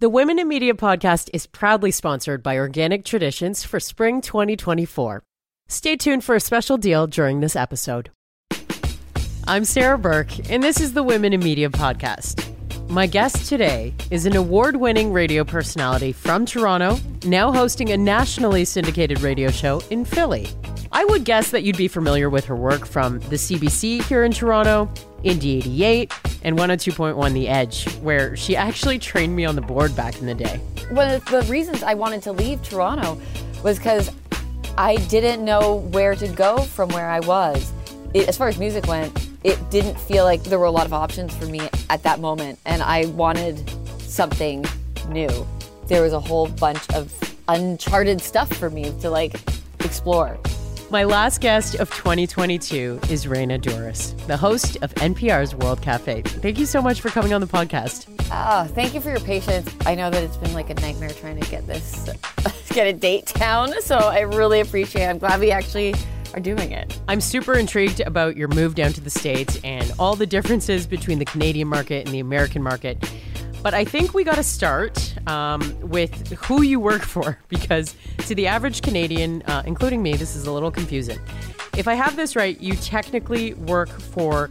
The Women in Media podcast is proudly sponsored by Organic Traditions for spring 2024. Stay tuned for a special deal during this episode. I'm Sarah Burke, and this is the Women in Media podcast. My guest today is an award winning radio personality from Toronto, now hosting a nationally syndicated radio show in Philly. I would guess that you'd be familiar with her work from the CBC here in Toronto, Indie 88, and 102.1 The Edge, where she actually trained me on the board back in the day. One of the reasons I wanted to leave Toronto was because I didn't know where to go from where I was. It, as far as music went, it didn't feel like there were a lot of options for me at that moment, and I wanted something new. There was a whole bunch of uncharted stuff for me to like explore. My last guest of 2022 is Raina Douris, the host of NPR's World Cafe. Thank you so much for coming on the podcast. Oh, thank you for your patience. I know that it's been like a nightmare trying to get this, get a date down. So I really appreciate it. I'm glad we actually are doing it. I'm super intrigued about your move down to the States and all the differences between the Canadian market and the American market. But I think we got to start um, with who you work for because to the average Canadian, uh, including me, this is a little confusing. If I have this right, you technically work for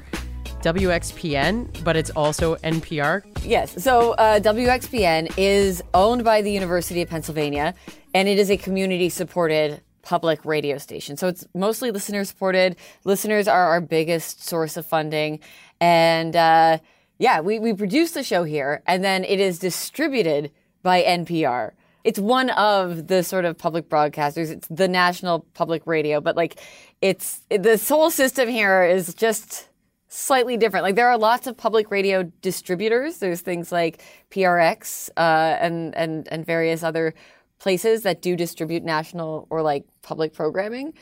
WXPN, but it's also NPR. Yes. So uh, WXPN is owned by the University of Pennsylvania, and it is a community supported public radio station. So it's mostly listener supported. Listeners are our biggest source of funding. And, uh, yeah, we, we produce the show here and then it is distributed by NPR. It's one of the sort of public broadcasters. It's the national public radio, but like it's the whole system here is just slightly different. Like there are lots of public radio distributors. There's things like PRX uh, and and and various other places that do distribute national or like public programming.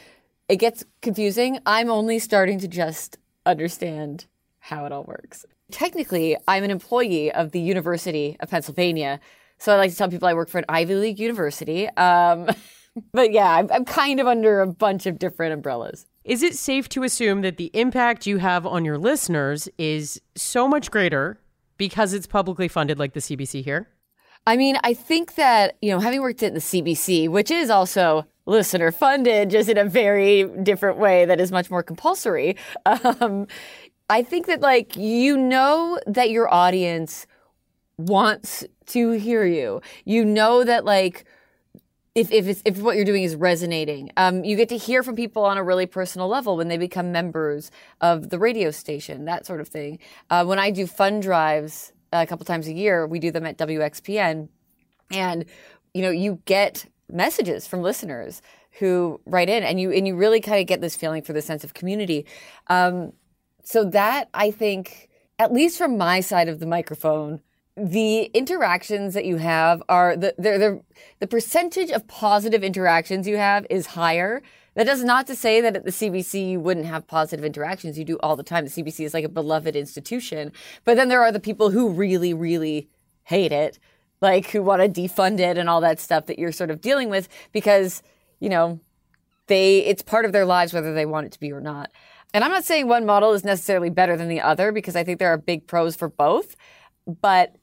It gets confusing. I'm only starting to just understand how it all works. Technically, I'm an employee of the University of Pennsylvania. So I like to tell people I work for an Ivy League university. Um, but yeah, I'm, I'm kind of under a bunch of different umbrellas. Is it safe to assume that the impact you have on your listeners is so much greater because it's publicly funded like the CBC here? I mean, I think that, you know, having worked at the CBC, which is also listener funded, just in a very different way that is much more compulsory, um, I think that like you know that your audience wants to hear you. You know that like if if if what you're doing is resonating, um, you get to hear from people on a really personal level when they become members of the radio station, that sort of thing. Uh, when I do fund drives a couple times a year, we do them at WXPN, and you know you get messages from listeners who write in, and you and you really kind of get this feeling for the sense of community. Um, so that I think, at least from my side of the microphone, the interactions that you have are the the the percentage of positive interactions you have is higher. That does not to say that at the CBC you wouldn't have positive interactions. You do all the time. The CBC is like a beloved institution. But then there are the people who really, really hate it, like who want to defund it and all that stuff that you're sort of dealing with because, you know, they it's part of their lives whether they want it to be or not. And I'm not saying one model is necessarily better than the other because I think there are big pros for both. But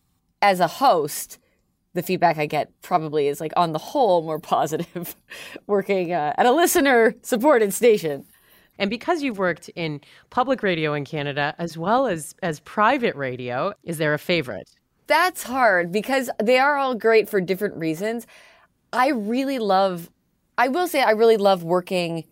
as a host, the feedback I get probably is like on the whole more positive working uh, at a listener supported station. And because you've worked in public radio in Canada as well as as private radio, is there a favorite? That's hard because they are all great for different reasons. I really love I will say I really love working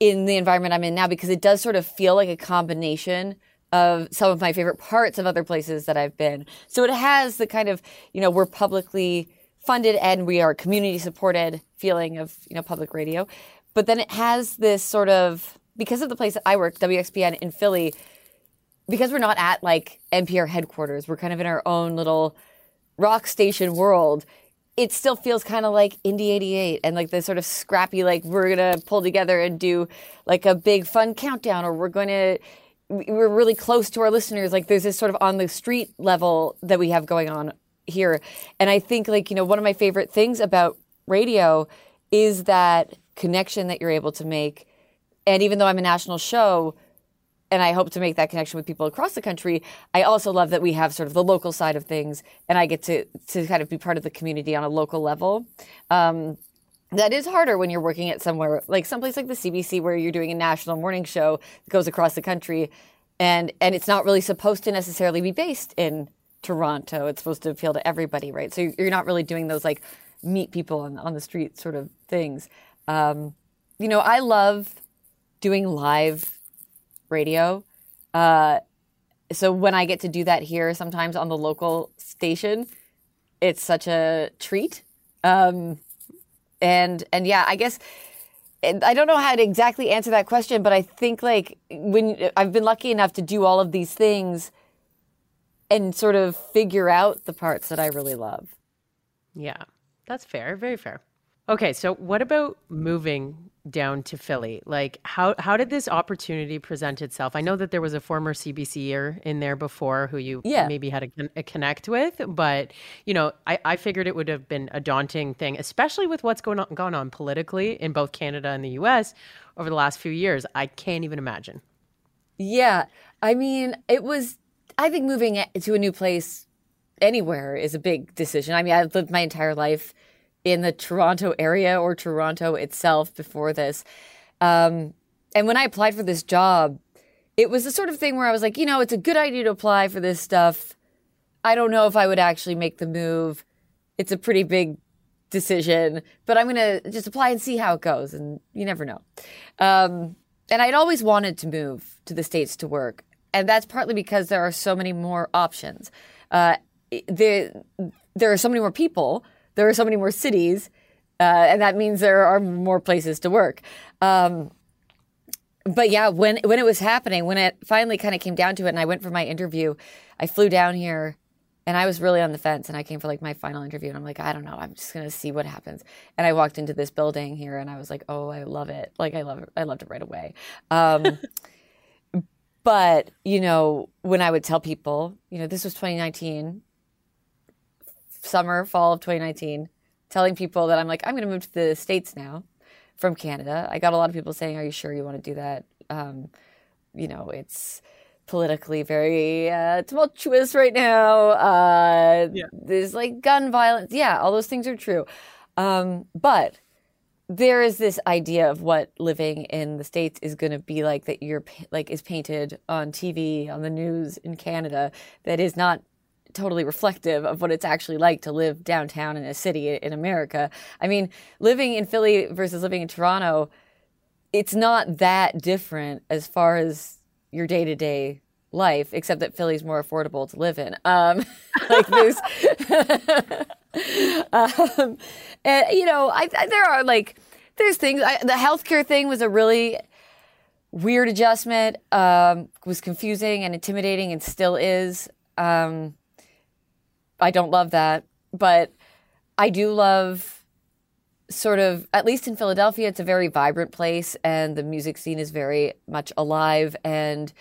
in the environment I'm in now because it does sort of feel like a combination of some of my favorite parts of other places that I've been. So it has the kind of, you know, we're publicly funded and we are community supported feeling of, you know, public radio. But then it has this sort of, because of the place that I work, WXPN in Philly, because we're not at like NPR headquarters, we're kind of in our own little rock station world it still feels kind of like Indie 88 and like the sort of scrappy, like we're going to pull together and do like a big fun countdown or we're going to, we're really close to our listeners. Like there's this sort of on the street level that we have going on here. And I think like, you know, one of my favorite things about radio is that connection that you're able to make. And even though I'm a national show, and I hope to make that connection with people across the country. I also love that we have sort of the local side of things, and I get to to kind of be part of the community on a local level. Um, that is harder when you're working at somewhere like someplace like the CBC where you're doing a national morning show that goes across the country, and and it's not really supposed to necessarily be based in Toronto. It's supposed to appeal to everybody, right? So you're not really doing those like meet people on on the street sort of things. Um, you know, I love doing live radio. Uh, so when I get to do that here, sometimes on the local station, it's such a treat. Um, and and yeah, I guess I don't know how to exactly answer that question, but I think like when I've been lucky enough to do all of these things and sort of figure out the parts that I really love. Yeah, that's fair. Very fair. Okay, so what about moving down to Philly? Like, how how did this opportunity present itself? I know that there was a former CBCer in there before who you yeah. maybe had a, a, connect with, but you know, I, I figured it would have been a daunting thing, especially with what's going on gone on politically in both Canada and the U.S. over the last few years. I can't even imagine. Yeah, I mean, it was. I think moving to a new place anywhere is a big decision. I mean, I've lived my entire life in the Toronto area or Toronto itself before this. Um, and when I applied for this job, it was the sort of thing where I was like, you know, it's a good idea to apply for this stuff. I don't know if I would actually make the move. It's a pretty big decision, but I'm going to just apply and see how it goes. And you never know. Um, and I'd always wanted to move to the States to work. And that's partly because there are so many more options. Uh, there, there are so many more people there are so many more cities, uh, and that means there are more places to work. Um, but yeah, when when it was happening, when it finally kind of came down to it, and I went for my interview, I flew down here, and I was really on the fence. And I came for like my final interview, and I'm like, I don't know, I'm just gonna see what happens. And I walked into this building here, and I was like, oh, I love it. Like I love it. I loved it right away. Um, but you know, when I would tell people, you know, this was 2019 summer, fall of 2019, telling people that I'm like, I'm going to move to the States now from Canada. I got a lot of people saying, Are you sure you want to do that? Um, you know, it's politically very uh, tumultuous right now. Uh, yeah. There's like gun violence. Yeah, all those things are true. Um, but there is this idea of what living in the states is going to be like that you're like is painted on TV on the news in Canada that is not totally reflective of what it's actually like to live downtown in a city in America. I mean, living in Philly versus living in Toronto, it's not that different as far as your day to day life, except that Philly's more affordable to live in. Um, like there's, um, and you know, I, I, there are like there's things. I, the healthcare thing was a really weird adjustment. Um, was confusing and intimidating, and still is. Um, I don't love that, but I do love sort of at least in Philadelphia it's a very vibrant place and the music scene is very much alive and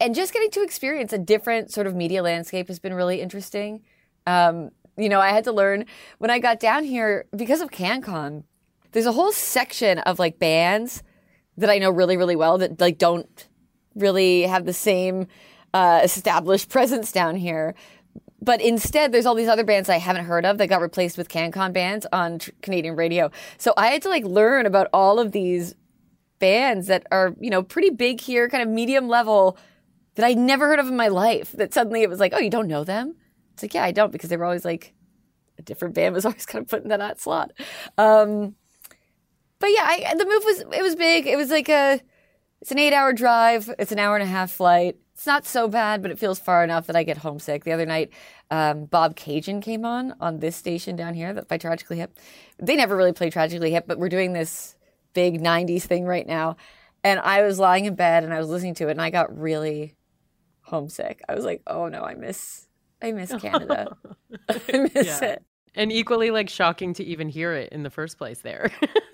and just getting to experience a different sort of media landscape has been really interesting. Um, you know, I had to learn when I got down here because of CanCon. There's a whole section of like bands that I know really, really well that like don't really have the same uh, established presence down here. But instead, there's all these other bands I haven't heard of that got replaced with CanCon bands on tr- Canadian radio. So I had to like learn about all of these bands that are, you know, pretty big here, kind of medium level that I'd never heard of in my life. That suddenly it was like, oh, you don't know them? It's like, yeah, I don't because they were always like a different band was always kind of put in that slot. Um, but yeah, I, the move was it was big. It was like a it's an eight hour drive. It's an hour and a half flight. It's not so bad, but it feels far enough that I get homesick. The other night, um, Bobcaygeon came on on this station down here that by Tragically Hip. They never really play Tragically Hip, but we're doing this big 90s thing right now. And I was lying in bed and I was listening to it and I got really homesick. I was like, oh no, I miss I miss Canada. I miss yeah. it. And equally like shocking to even hear it in the first place there.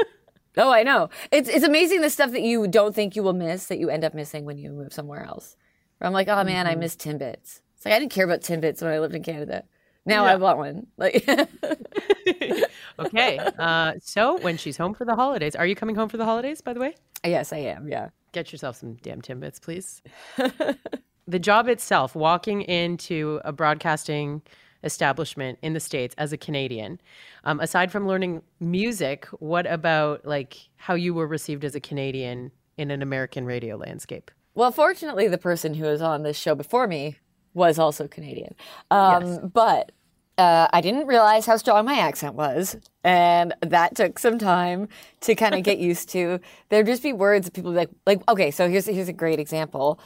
oh, I know. It's it's amazing the stuff that you don't think you will miss that you end up missing when you move somewhere else. I'm like, oh man, mm-hmm. I miss Timbits. It's like I didn't care about Timbits when I lived in Canada. Now yeah. I want one. Like, okay. Uh, so when she's home for the holidays, are you coming home for the holidays? By the way. Yes, I am. Yeah. Get yourself some damn timbits, please. the job itself, walking into a broadcasting establishment in the states as a Canadian, um, aside from learning music, what about like how you were received as a Canadian in an American radio landscape? Well, fortunately, the person who was on this show before me was also Canadian. Um, yes. But uh, I didn't realize how strong my accent was. And that took some time to kind of get used to. There'd just be words that people be like, like, okay, so here's, here's a great example.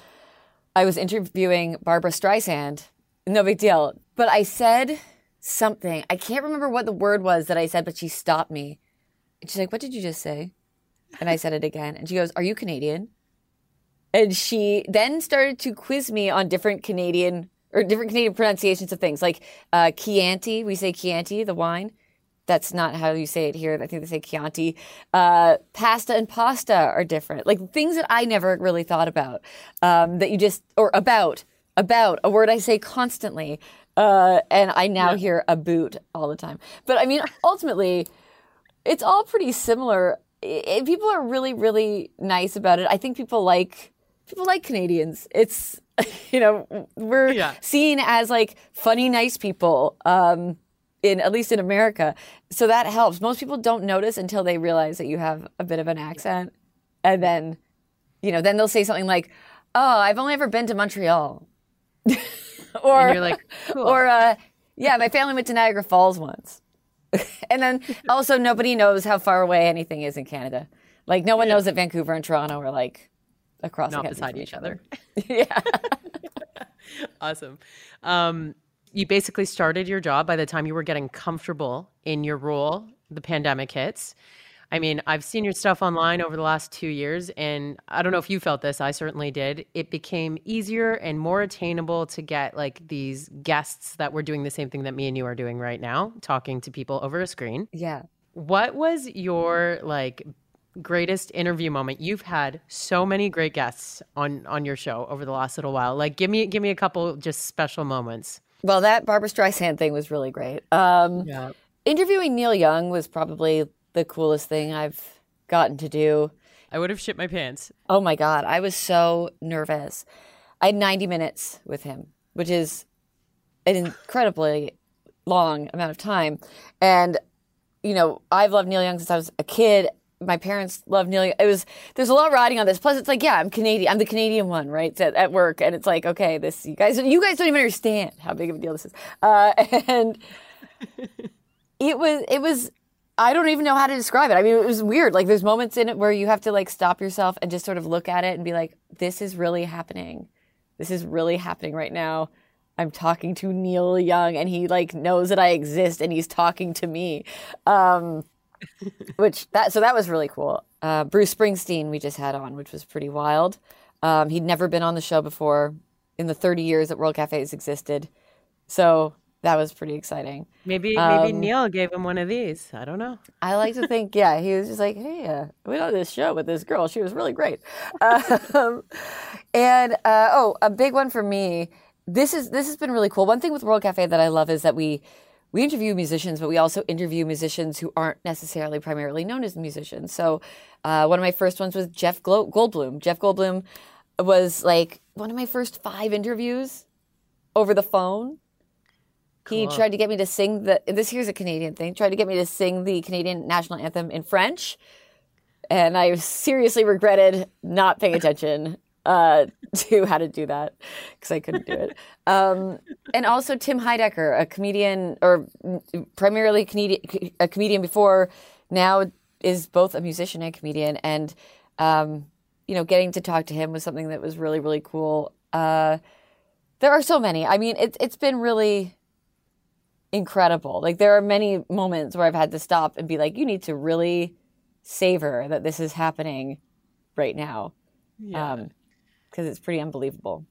I was interviewing Barbra Streisand. No big deal. But I said something. I can't remember what the word was that I said, but she stopped me. And she's like, What did you just say? And I said it again. And she goes, Are you Canadian? And she then started to quiz me on different Canadian or different Canadian pronunciations of things like uh, Chianti. We say Chianti, the wine. That's not how you say it here. I think they say Chianti. Uh, pasta and pasta are different. Like things that I never really thought about. Um, that you just or about about a word I say constantly. Uh, and I now yeah. hear a boot all the time. But I mean, ultimately, it's all pretty similar. It, people are really, really nice about it. I think people like people like Canadians. It's you know we're yeah. seen as like funny, nice people. Um, in at least in America, so that helps. Most people don't notice until they realize that you have a bit of an accent, and then, you know, then they'll say something like, "Oh, I've only ever been to Montreal," or and you're like, cool. or uh, yeah, my family went to Niagara Falls once, and then also nobody knows how far away anything is in Canada. Like no one yeah. knows that Vancouver and Toronto are like across not beside each other. other. yeah. awesome. Um, you basically started your job by the time you were getting comfortable in your role. The pandemic hits. I mean, I've seen your stuff online over the last two years, and I don't know if you felt this. I certainly did. It became easier and more attainable to get like these guests that were doing the same thing that me and you are doing right now, talking to people over a screen. Yeah. What was your like greatest interview moment? You've had so many great guests on on your show over the last little while. Like give me give me a couple just special moments. Well, that Barbra Streisand thing was really great. Um, yeah. Interviewing Neil Young was probably the coolest thing I've gotten to do. I would have shit my pants. Oh my god, I was so nervous. I had 90 minutes with him, which is an incredibly long amount of time. And you know, I've loved Neil Young since I was a kid my parents love Neil. It was there's a lot riding on this. Plus, it's like yeah, I'm Canadian. I'm the Canadian one, right? At, at work, and it's like okay, this you guys you guys don't even understand how big of a deal this is. Uh, and it was it was I don't even know how to describe it. I mean, it was weird. Like there's moments in it where you have to like stop yourself and just sort of look at it and be like, this is really happening. This is really happening right now. I'm talking to Neil Young and he like knows that I exist and he's talking to me. Um, which that so that was really cool. Uh, Bruce Springsteen we just had on, which was pretty wild. Um, he'd never been on the show before in the 30 years that World Cafes existed, so that was pretty exciting. Maybe maybe um, Neil gave him one of these. I don't know. I like to think, yeah, he was just like, hey, uh, we on this show with this girl. She was really great. Um, and uh, oh, a big one for me. This is this has been really cool. One thing with World Cafe that I love is that we we interview musicians, but we also interview musicians who aren't necessarily primarily known as musicians. So uh, one of my first ones was Jeff Goldblum. Jeff Goldblum was like one of my first five interviews over the phone. Cool. He tried to get me to sing the. This here's a Canadian thing. Tried to get me to sing the Canadian national anthem in French, and I seriously regretted not paying attention uh, to how to do that because I couldn't do it. Um, and also Tim Heidecker, a comedian or primarily a comedian, a comedian before now is both a musician and comedian. And, um, you know, getting to talk to him was something that was really, really cool. Uh, there are so many. I mean, it's it's been really incredible. Like there are many moments where I've had to stop and be like, you need to really savor that this is happening right now. Yeah. Um, because it's pretty unbelievable.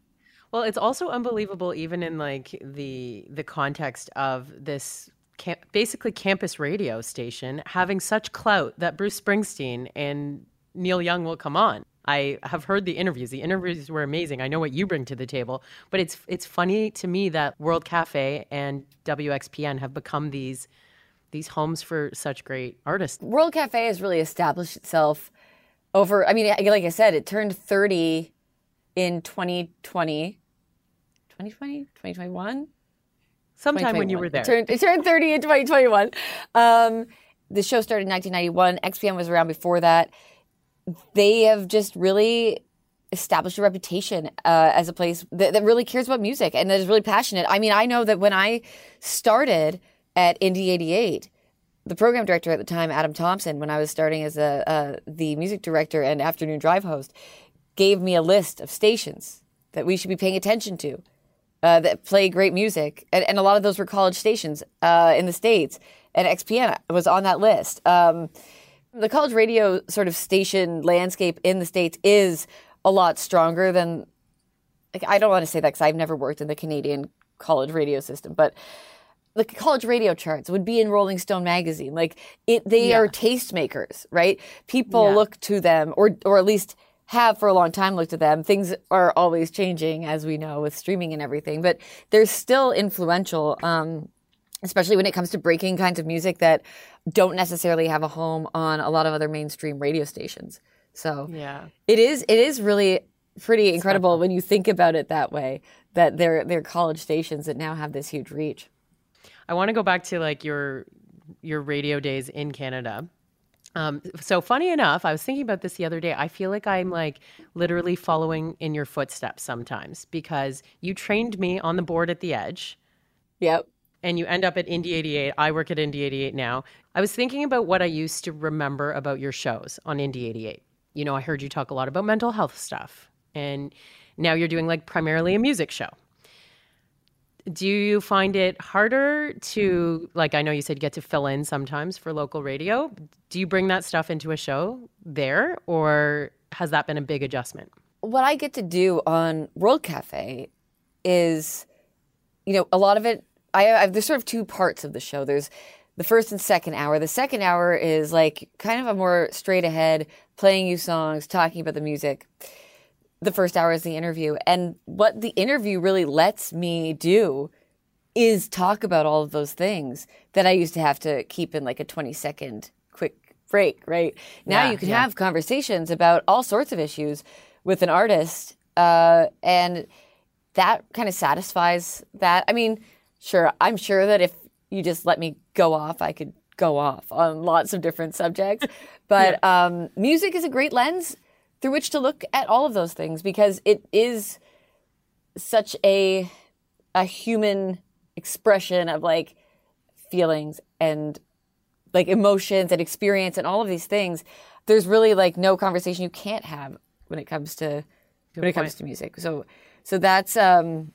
Well, it's also unbelievable even in like the the context of this camp, basically campus radio station having such clout that Bruce Springsteen and Neil Young will come on. I have heard the interviews. The interviews were amazing. I know what you bring to the table, but it's it's funny to me that World Cafe and WXPN have become these these homes for such great artists. World Cafe has really established itself over. I mean, like I said, it turned 30 in 2020, 2020, 2021. Sometime when you were there. It turned, it turned 30 in 2021. Um, the show started in 1991. XPN was around before that. They have just really established a reputation uh, as a place that, that, really cares about music and that is really passionate. I mean, I know that when I started at Indie 88, the program director at the time, Adam Thompson, when I was starting as a uh, the music director and afternoon drive host, gave me a list of stations that we should be paying attention to uh, that play great music, and, and, a lot of those were college stations uh, in the states. And XPN was on that list. Um, the college radio sort of station landscape in the states is a lot stronger than. Like, I don't want to say that because I've never worked in the Canadian college radio system, but the college radio charts would be in Rolling Stone magazine. Like it, they yeah. are tastemakers, right? People yeah. look to them, or or at least have for a long time looked at them. Things are always changing, as we know, with streaming and everything, but they're still influential. Um, especially when it comes to breaking kinds of music that don't necessarily have a home on a lot of other mainstream radio stations. So yeah, it is it is really pretty incredible when you think about it that way. That they're they're college stations that now have this huge reach. I want to go back to like your your radio days in Canada. Um, so funny enough, I was thinking about this the other day. I feel like I'm like literally following in your footsteps sometimes because you trained me on the board at the edge. Yep. And you end up at Indie 88. I work at Indie 88 now. I was thinking about what I used to remember about your shows on Indie 88. You know, I heard you talk a lot about mental health stuff. And now you're doing like primarily a music show do you find it harder to like i know you said get to fill in sometimes for local radio. Do you bring that stuff into a show there or has that been a big adjustment? What i get to do on world cafe is you know a lot of it I, I there's sort of two parts of the show. There's the first and second hour. The second hour is like kind of a more straight ahead playing you songs talking about the music the first hour is the interview. And what the interview really lets me do is talk about all of those things that I used to have to keep in like a 20 second quick break, right? Now yeah, you can yeah. have conversations about all sorts of issues with an artist. Uh, and that kind of satisfies that. I mean, sure, I'm sure that if you just let me go off, I could go off on lots of different subjects. But yeah. um, music is a great lens through which to look at all of those things because it is such a a human expression of like feelings and like emotions and experience and all of these things. There's really like no conversation you can't have when it comes to Good when it comes to music. So so that's um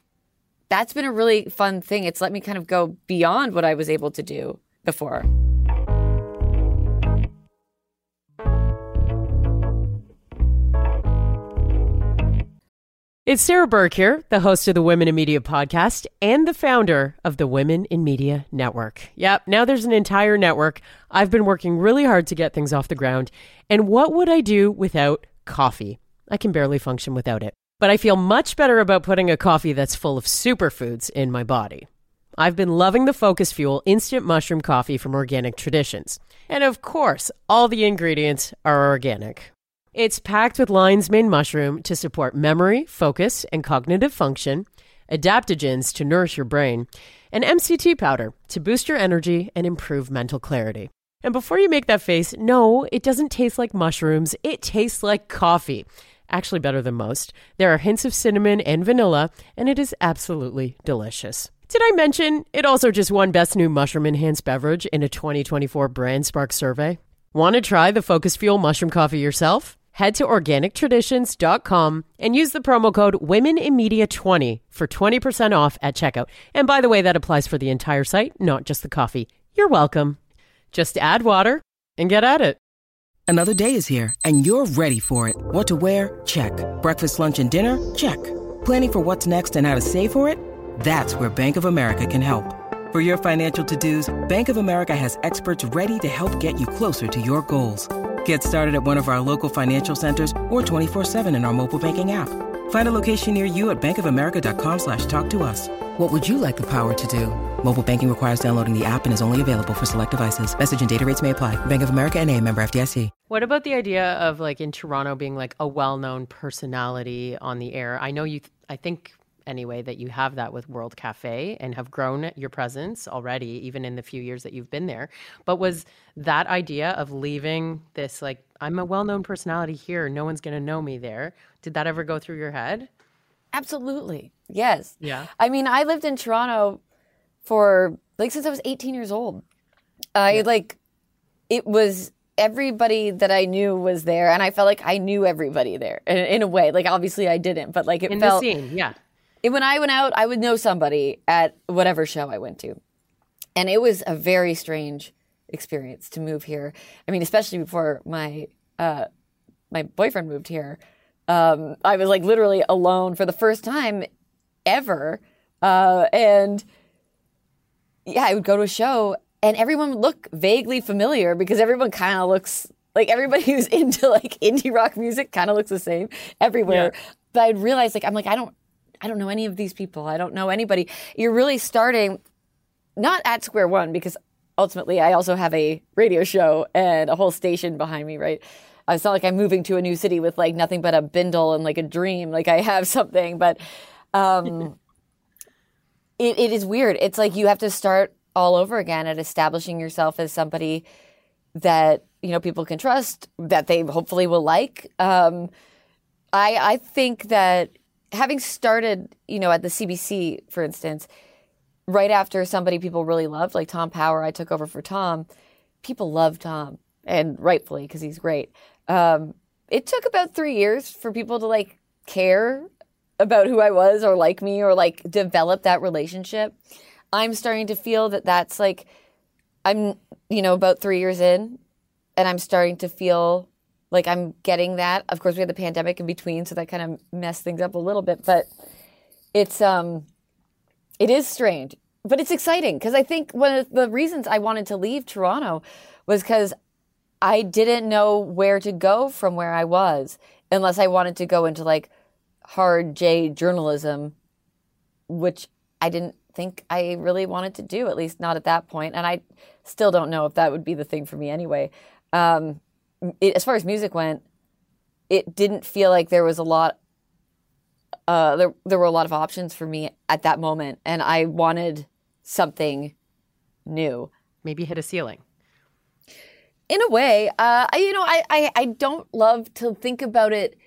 that's been a really fun thing. It's let me kind of go beyond what i was able to do before It's Sarah Burke here, the host of the Women in Media podcast and the founder of the Women in Media Network. Yep, now there's an entire network. I've been working really hard to get things off the ground. And what would I do without coffee? I can barely function without it. But I feel much better about putting a coffee that's full of superfoods in my body. I've been loving the Focus Fuel instant mushroom coffee from Organic Traditions. And of course, all the ingredients are organic. It's packed with lion's mane mushroom to support memory, focus, and cognitive function, adaptogens to nourish your brain, and MCT powder to boost your energy and improve mental clarity. And before you make that face, no, it doesn't taste like mushrooms. It tastes like coffee. Actually, better than most. There are hints of cinnamon and vanilla, and it is absolutely delicious. Did I mention it also just won Best New Mushroom Enhanced Beverage in a 2024 BrandSpark survey? Want to try the Focus Fuel mushroom coffee yourself? Head to organictraditions.com and use the promo code WomenInMedia20 for 20% off at checkout. And by the way, that applies for the entire site, not just the coffee. You're welcome. Just add water and get at it. Another day is here and you're ready for it. What to wear? Check. Breakfast, lunch, and dinner? Check. Planning for what's next and how to save for it? That's where Bank of America can help. For your financial to-dos, Bank of America has experts ready to help get you closer to your goals. Get started at one of our local financial centers or 24-7 in our mobile banking app. Find a location near you at bankofamerica.com slash talk to us. What would you like the power to do? Mobile banking requires downloading the app and is only available for select devices. Message and data rates may apply. Bank of America and a member FDIC. What about the idea of like in Toronto being like a well-known personality on the air? I know you. Th- I think anyway that you have that with World Cafe and have grown your presence already, even in the few years that you've been there. But mm-hmm. was that idea of leaving this like I'm a well-known personality here, no one's going to know me there? Did that ever go through your head? Absolutely. Yes. Yeah. I mean, I lived in Toronto for like since I was 18 years old. I yeah. like it was everybody that I knew was there, and I felt like I knew everybody there in, in a way. Like obviously I didn't, but like it in felt the scene, yeah. When I went out, I would know somebody at whatever show I went to, and it was a very strange experience to move here. I mean, especially before my uh, my boyfriend moved here. Um, I was like literally alone for the first time ever, uh, and yeah, I would go to a show and everyone would look vaguely familiar because everyone kind of looks like everybody who's into like indie rock music kind of looks the same everywhere. Yeah. But I'd realize like I'm like I don't I don't know any of these people. I don't know anybody. You're really starting not at square one because ultimately I also have a radio show and a whole station behind me, right? Uh, it's not like I'm moving to a new city with like nothing but a bindle and like a dream. Like I have something, but um, it, it is weird. It's like you have to start all over again at establishing yourself as somebody that you know people can trust, that they hopefully will like. Um, I I think that having started, you know, at the CBC, for instance, right after somebody people really loved, like Tom Power, I took over for Tom. People love Tom, and rightfully because he's great. Um, it took about three years for people to like care about who I was or like me or like develop that relationship. I'm starting to feel that that's like I'm, you know, about three years in, and I'm starting to feel like I'm getting that. Of course, we had the pandemic in between, so that kind of messed things up a little bit. But it's um, it is strange, but it's exciting because I think one of the reasons I wanted to leave Toronto was because I didn't know where to go from where I was unless I wanted to go into like hard J journalism, which I didn't think I really wanted to do, at least not at that point. And I still don't know if that would be the thing for me anyway. Um, it, as far as music went, it didn't feel like there was a lot. Uh, there there were a lot of options for me at that moment, and I wanted something new. Maybe hit a ceiling. In a way, uh, I, you know, I, I I don't love to think about it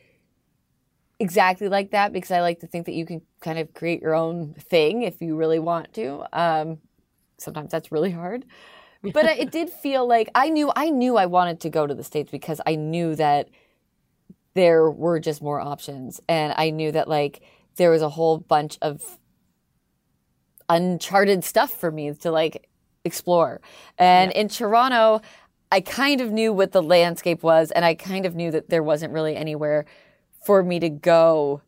exactly like that because I like to think that you can kind of create your own thing if you really want to. Um, sometimes that's really hard but uh, it did feel like I knew I knew I wanted to go to the states because I knew that there were just more options and I knew that like there was a whole bunch of uncharted stuff for me to like explore. And yeah. in Toronto, I kind of knew what the landscape was and I kind of knew that there wasn't really anywhere for me to go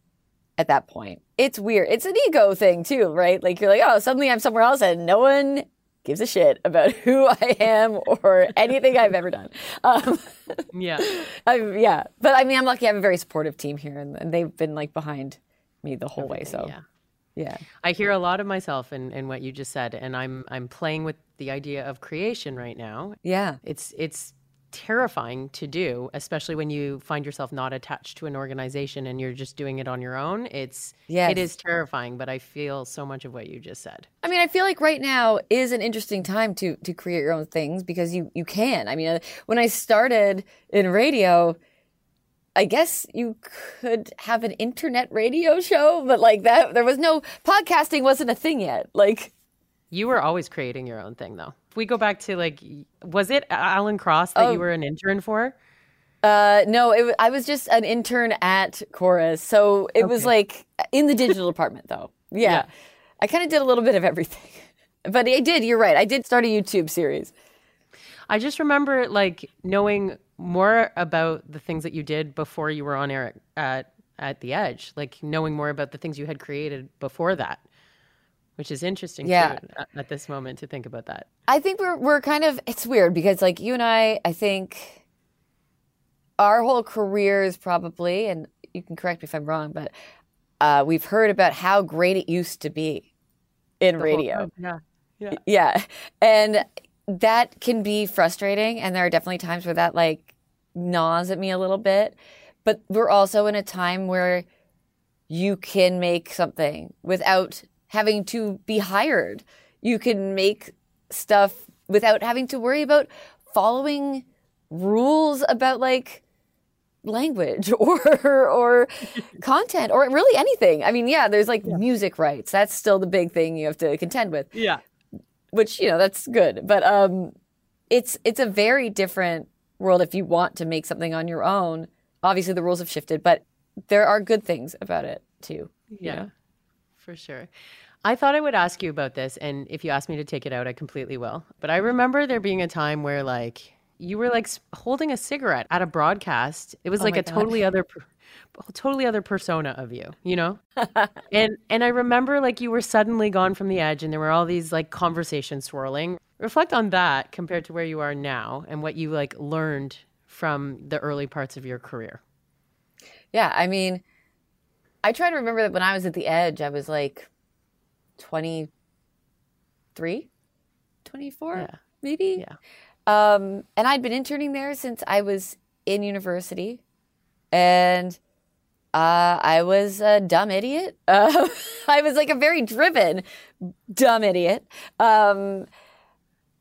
at that point. It's weird. It's an ego thing too, right? Like you're like, oh, suddenly I'm somewhere else and no one gives a shit about who I am or anything I've ever done. Um, yeah. I'm, yeah. But I mean, I'm lucky I have a very supportive team here and, and they've been like behind me the whole Everything, way. So, yeah. Yeah. I hear a lot of myself in, in what you just said, and I'm I'm playing with the idea of creation right now. Yeah. It's it's terrifying to do, especially when you find yourself not attached to an organization and you're just doing it on your own. It's yes. it is terrifying, but I feel so much of what you just said. I mean, I feel like right now is an interesting time to to create your own things because you you can. I mean, uh, when I started in radio, I guess you could have an internet radio show, but like that there was no podcasting wasn't a thing yet. Like you were always creating your own thing though we go back to like, was it Alan Cross that oh. you were an intern for? Uh, no, it, I was just an intern at Corus. So it okay. was like in the digital department, though. Yeah. yeah. I kind of did a little bit of everything. But I did, you're right. I did start a YouTube series. I just remember like knowing more about the things that you did before you were on air at, at The Edge, like knowing more about the things you had created before that which is interesting yeah. too, at this moment to think about that. I think we're we're kind of it's weird because like you and I, I think our whole careers probably, and you can correct me if I'm wrong, but uh, we've heard about how great it used to be, in radio. Yeah. Yeah. Yeah. And that can be frustrating. And there are definitely times where that like gnaws at me a little bit. But we're also in a time where you can make something without having to be hired. You can make stuff without having to worry about following rules about like language or or content or really anything. I mean, yeah, there's like yeah. music rights. That's still the big thing you have to contend with. Yeah. Which, you know, that's good. But um it's it's a very different world if you want to make something on your own. Obviously the rules have shifted, but there are good things about it too. Yeah. know? For sure. I thought I would ask you about this, and if you ask me to take it out, I completely will. But I remember there being a time where, like, you were like holding a cigarette at a broadcast. It was oh like a God. totally other totally other persona of you, you know? and and I remember like you were suddenly gone from the edge and there were all these like conversations swirling. Reflect on that compared to where you are now and what you like learned from the early parts of your career. Yeah, I mean, I try to remember that when I was at the edge, I was like 23, 24, yeah. maybe. Yeah. Um, and I'd been interning there since I was in university. And uh, I was a dumb idiot. Uh, I was like a very driven, dumb idiot. Um,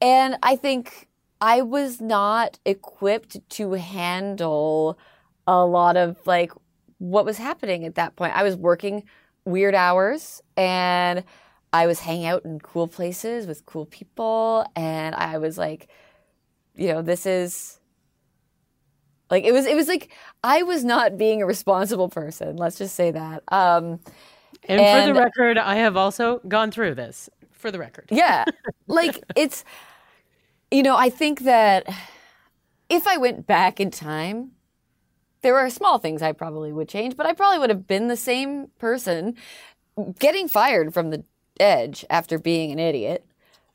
and I think I was not equipped to handle a lot of like what was happening at that point. I was working weird hours and I was hanging out in cool places with cool people. And I was like, you know, this is like it was it was like I was not being a responsible person. Let's just say that. Um and, and for the record, I have also gone through this. For the record. Yeah. like it's you know, I think that if I went back in time, there are small things I probably would change, but I probably would have been the same person getting fired from the edge after being an idiot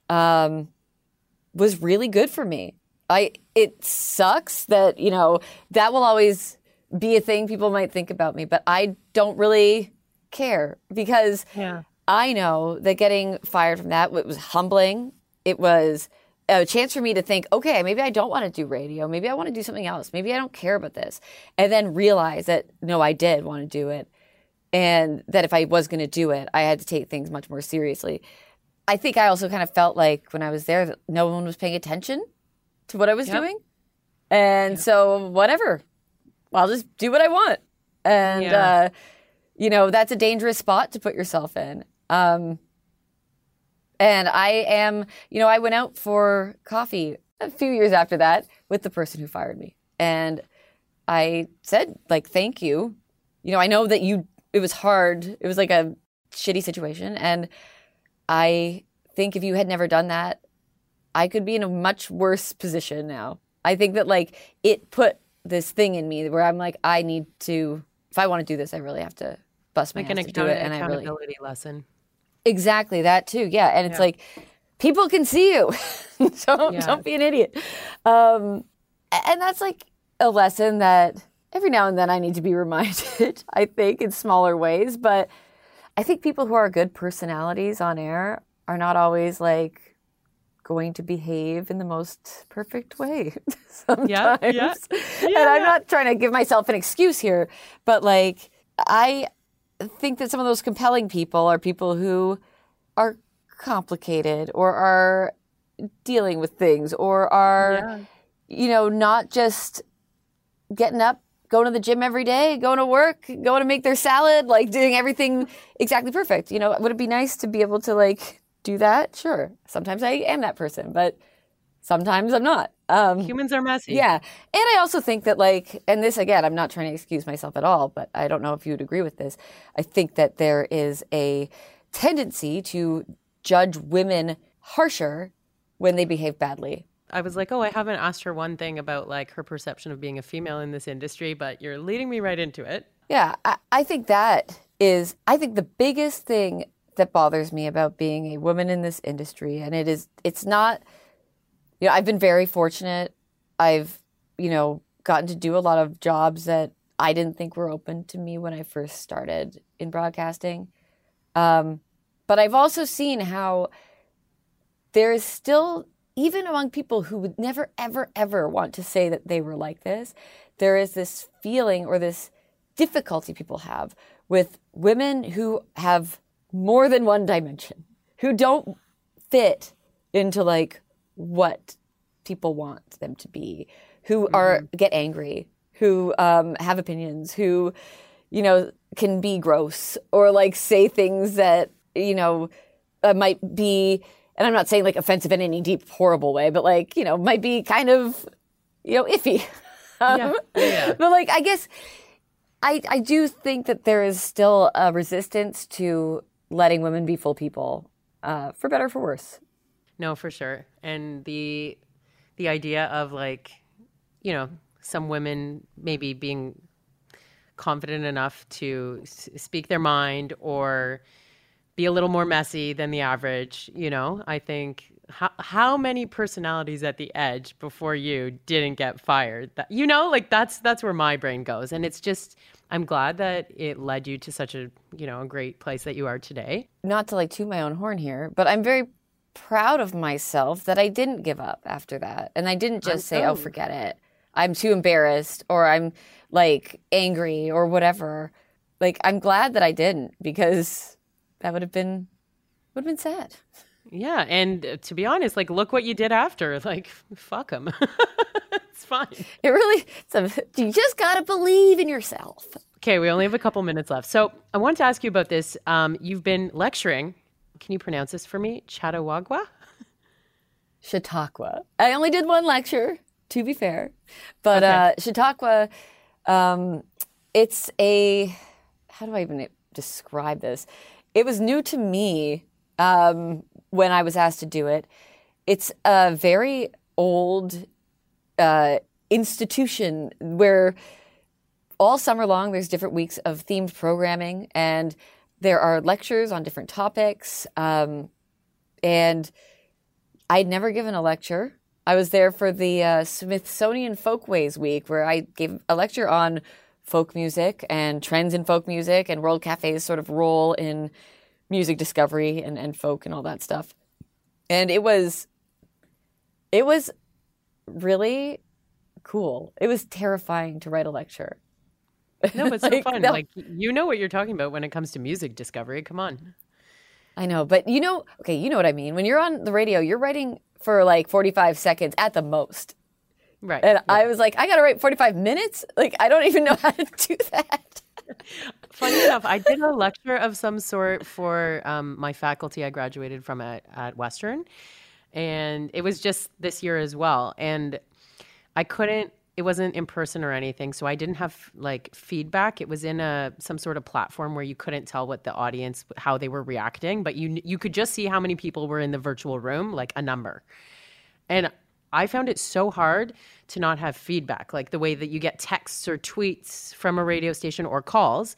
um, was really good for me. I it sucks that you know that will always be a thing people might think about me, but I don't really care because yeah. I know that getting fired from that it was humbling. It was a chance for me to think, okay, maybe I don't want to do radio. Maybe I want to do something else. Maybe I don't care about this. And then realize that no, I did want to do it. And that if I was going to do it, I had to take things much more seriously. I think I also kind of felt like when I was there that no one was paying attention to what I was yep. doing. And yep. so, whatever, I'll just do what I want. And, yeah. uh, you know, that's a dangerous spot to put yourself in. Um, and I am, you know, I went out for coffee a few years after that with the person who fired me. And I said, like, thank you. You know, I know that you, it was hard. It was like a shitty situation. And I think if you had never done that, I could be in a much worse position now. I think that like it put this thing in me where I'm like, I need to, if I want to do this, I really have to bust my like ass to do it. And I really lesson. Exactly that too. Yeah, and it's yeah. like people can see you. don't yeah. don't be an idiot. Um, and that's like a lesson that every now and then I need to be reminded. I think in smaller ways, but I think people who are good personalities on air are not always like going to behave in the most perfect way sometimes. Yeah, yeah. yeah and I'm not trying to give myself an excuse here, but like I think that some of those compelling people are people who are complicated or are dealing with things or are you know not just getting up going to the gym every day going to work going to make their salad like doing everything exactly perfect you know would it be nice to be able to like do that? Sure. Sometimes I am that person, but sometimes I'm not. Um, Humans are messy. Yeah. And I also think that, like, and this again, I'm not trying to excuse myself at all, but I don't know if you would agree with this. I think that there is a tendency to judge women harsher when they behave badly. I was like, oh, I haven't asked her one thing about like her perception of being a female in this industry, but you're leading me right into it. Yeah, I, I think that is, I think the biggest thing that bothers me about being a woman in this industry. And it is, it's not, you know, I've been very fortunate. I've, you know, gotten to do a lot of jobs that I didn't think were open to me when I first started in broadcasting. Um, but I've also seen how there is still, even among people who would never, ever, ever want to say that they were like this, there is this feeling or this difficulty people have with women who have more than one dimension, who don't fit into like what people want them to be, who are get angry, who um, have opinions, who you know can be gross or like say things that you know uh, might be. And I'm not saying like offensive in any deep, horrible way, but like you know might be kind of you know iffy. Um, Yeah. Yeah. But like I guess I I do think that there is still a resistance to letting women be full people, uh, for better or for worse. No, for sure. And the the idea of like, you know, some women maybe being confident enough to s- speak their mind or be a little more messy than the average, you know, I think how, how many personalities at the edge before you didn't get fired? That, you know, like that's that's where my brain goes. And it's just I'm glad that it led you to such a, you know, a great place that you are today. Not to like toot my own horn here, but I'm very proud of myself that I didn't give up after that, and I didn't just say, "Oh, so. forget it." I'm too embarrassed, or I'm like angry, or whatever. Like I'm glad that I didn't because that would have been would have been sad. Yeah, and uh, to be honest, like look what you did after. Like fuck them. it's fine. It really, it's a, you just gotta believe in yourself. Okay, we only have a couple minutes left. So I wanted to ask you about this. Um, you've been lecturing. Can you pronounce this for me? Chattawagua? Chautauqua. I only did one lecture, to be fair, but uh, Chautauqua, um, it's a how do I even describe this? It was new to me um, when I was asked to do it. It's a very old uh, institution where all summer long there's different weeks of themed programming and there are lectures on different topics um, and i'd never given a lecture i was there for the uh, smithsonian folkways week where i gave a lecture on folk music and trends in folk music and world cafe's sort of role in music discovery and, and folk and all that stuff and it was it was really cool it was terrifying to write a lecture No, but so Like, fun. no. Like you know what you're talking about when it comes to music discovery. Come on. I know, but you know, okay, you know what I mean. When you're on the radio, you're writing for like 45 seconds at the most. Right. And I was like, I got to write 45 minutes? Like, I don't even know how to do that. Funny enough, I did a lecture of some sort for um, my faculty I graduated from at, at Western. And it was just this year as well. And I couldn't, it wasn't in person or anything. So I didn't have like feedback. It was in a some sort of platform where you couldn't tell what the audience, how they were reacting, but you, you could just see how many people were in the virtual room, like a number. And I found it so hard to not have feedback, like the way that you get texts or tweets from a radio station or calls.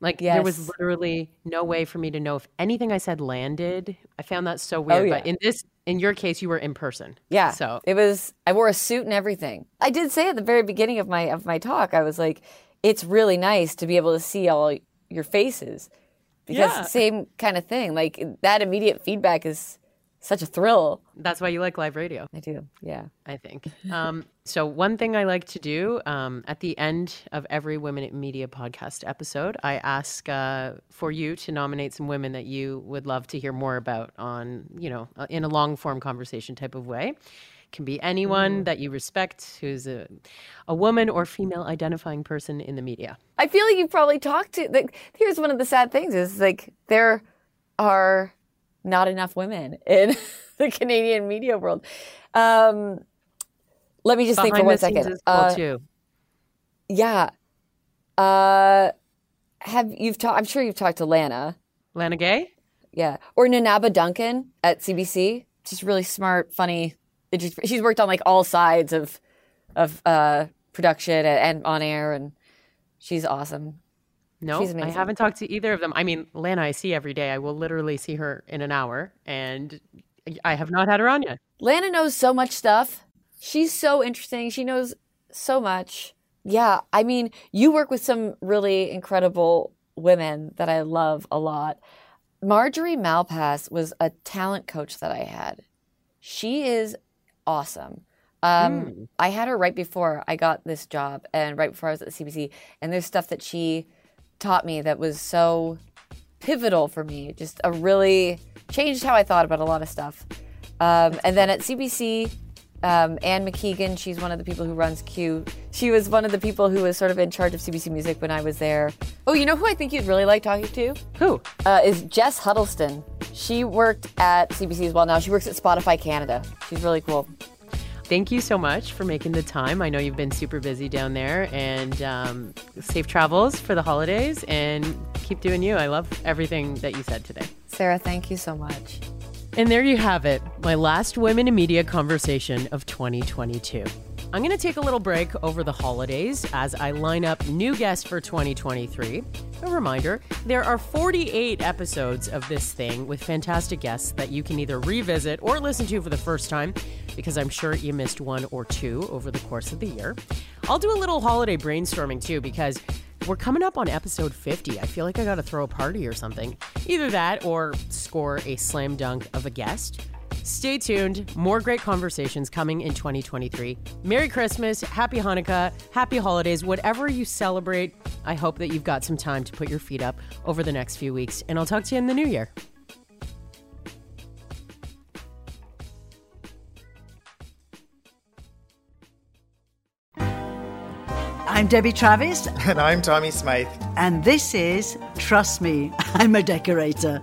Like there was literally no way for me to know if anything I said landed. I found that so weird. Oh, but yeah. in this, in your case, you were in person. Yeah. So it was, I wore a suit and everything. I did say at the very beginning of my, of my talk, I was like, it's really nice to be able to see all your faces because Yeah. same kind of thing. Like that immediate feedback is such a thrill. that's why you like live radio. I do. Yeah. I think. Um, so one thing I like to do um, at the end of every Women in Media podcast episode, I ask uh, for you to nominate some women that you would love to hear more about on, you know, uh, in a long form conversation type of way. Can be anyone that you respect who's a, a woman or female identifying person in the media. I feel like you've probably talked to. Like, here's one of the sad things: is like there are not enough women in the Canadian media world. Um, let me just think for one second. one the scenes second. is cool Uh, too. yeah. Uh, have you've talked? I'm sure you've talked to Lana. Lana Gay? Yeah, or Nana aba Duncan at CBC. She's really smart, funny. She's worked on like all sides of of uh, production and, and on air, and she's awesome. No, I haven't talked to either of them. I mean, Lana, I see every day. I will literally see her in an hour, and I have not had her on yet. Lana knows so much stuff. She's so interesting. She knows so much. Yeah, I mean, you work with some really incredible women that I love a lot. Marjorie Malpass was a talent coach that I had. She is awesome. Um, mm. I had her right before I got this job and right before I was at the CBC. And there's stuff that she taught me that was so pivotal for me. Just a really changed how I thought about a lot of stuff. Um, and then at CBC, um, Anne McKeegan, she's one of the people who runs Q. She was one of the people who was sort of in charge of CBC Music when I was there. Oh, you know who I think you'd really like talking to? Who? Uh, is Jess Huddleston. She worked at CBC as well now. She works at Spotify Canada. She's really cool. Thank you so much for making the time. I know you've been super busy down there, and um, safe travels for the holidays, and keep doing you. I love everything that you said today. Sarah, thank you so much. And there you have it, my last Women in Media conversation of 2022. I'm going to take a little break over the holidays as I line up new guests for 2023. A reminder there are 48 episodes of this thing with fantastic guests that you can either revisit or listen to for the first time because I'm sure you missed one or two over the course of the year. I'll do a little holiday brainstorming too because we're coming up on episode 50. I feel like I got to throw a party or something. Either that or score a slam dunk of a guest. Stay tuned. More great conversations coming in 2023. Merry Christmas, Happy Hanukkah, Happy Holidays, whatever you celebrate. I hope that you've got some time to put your feet up over the next few weeks, and I'll talk to you in the new year. I'm Debbie Travis. And I'm Tommy Smythe. And this is Trust Me, I'm a Decorator.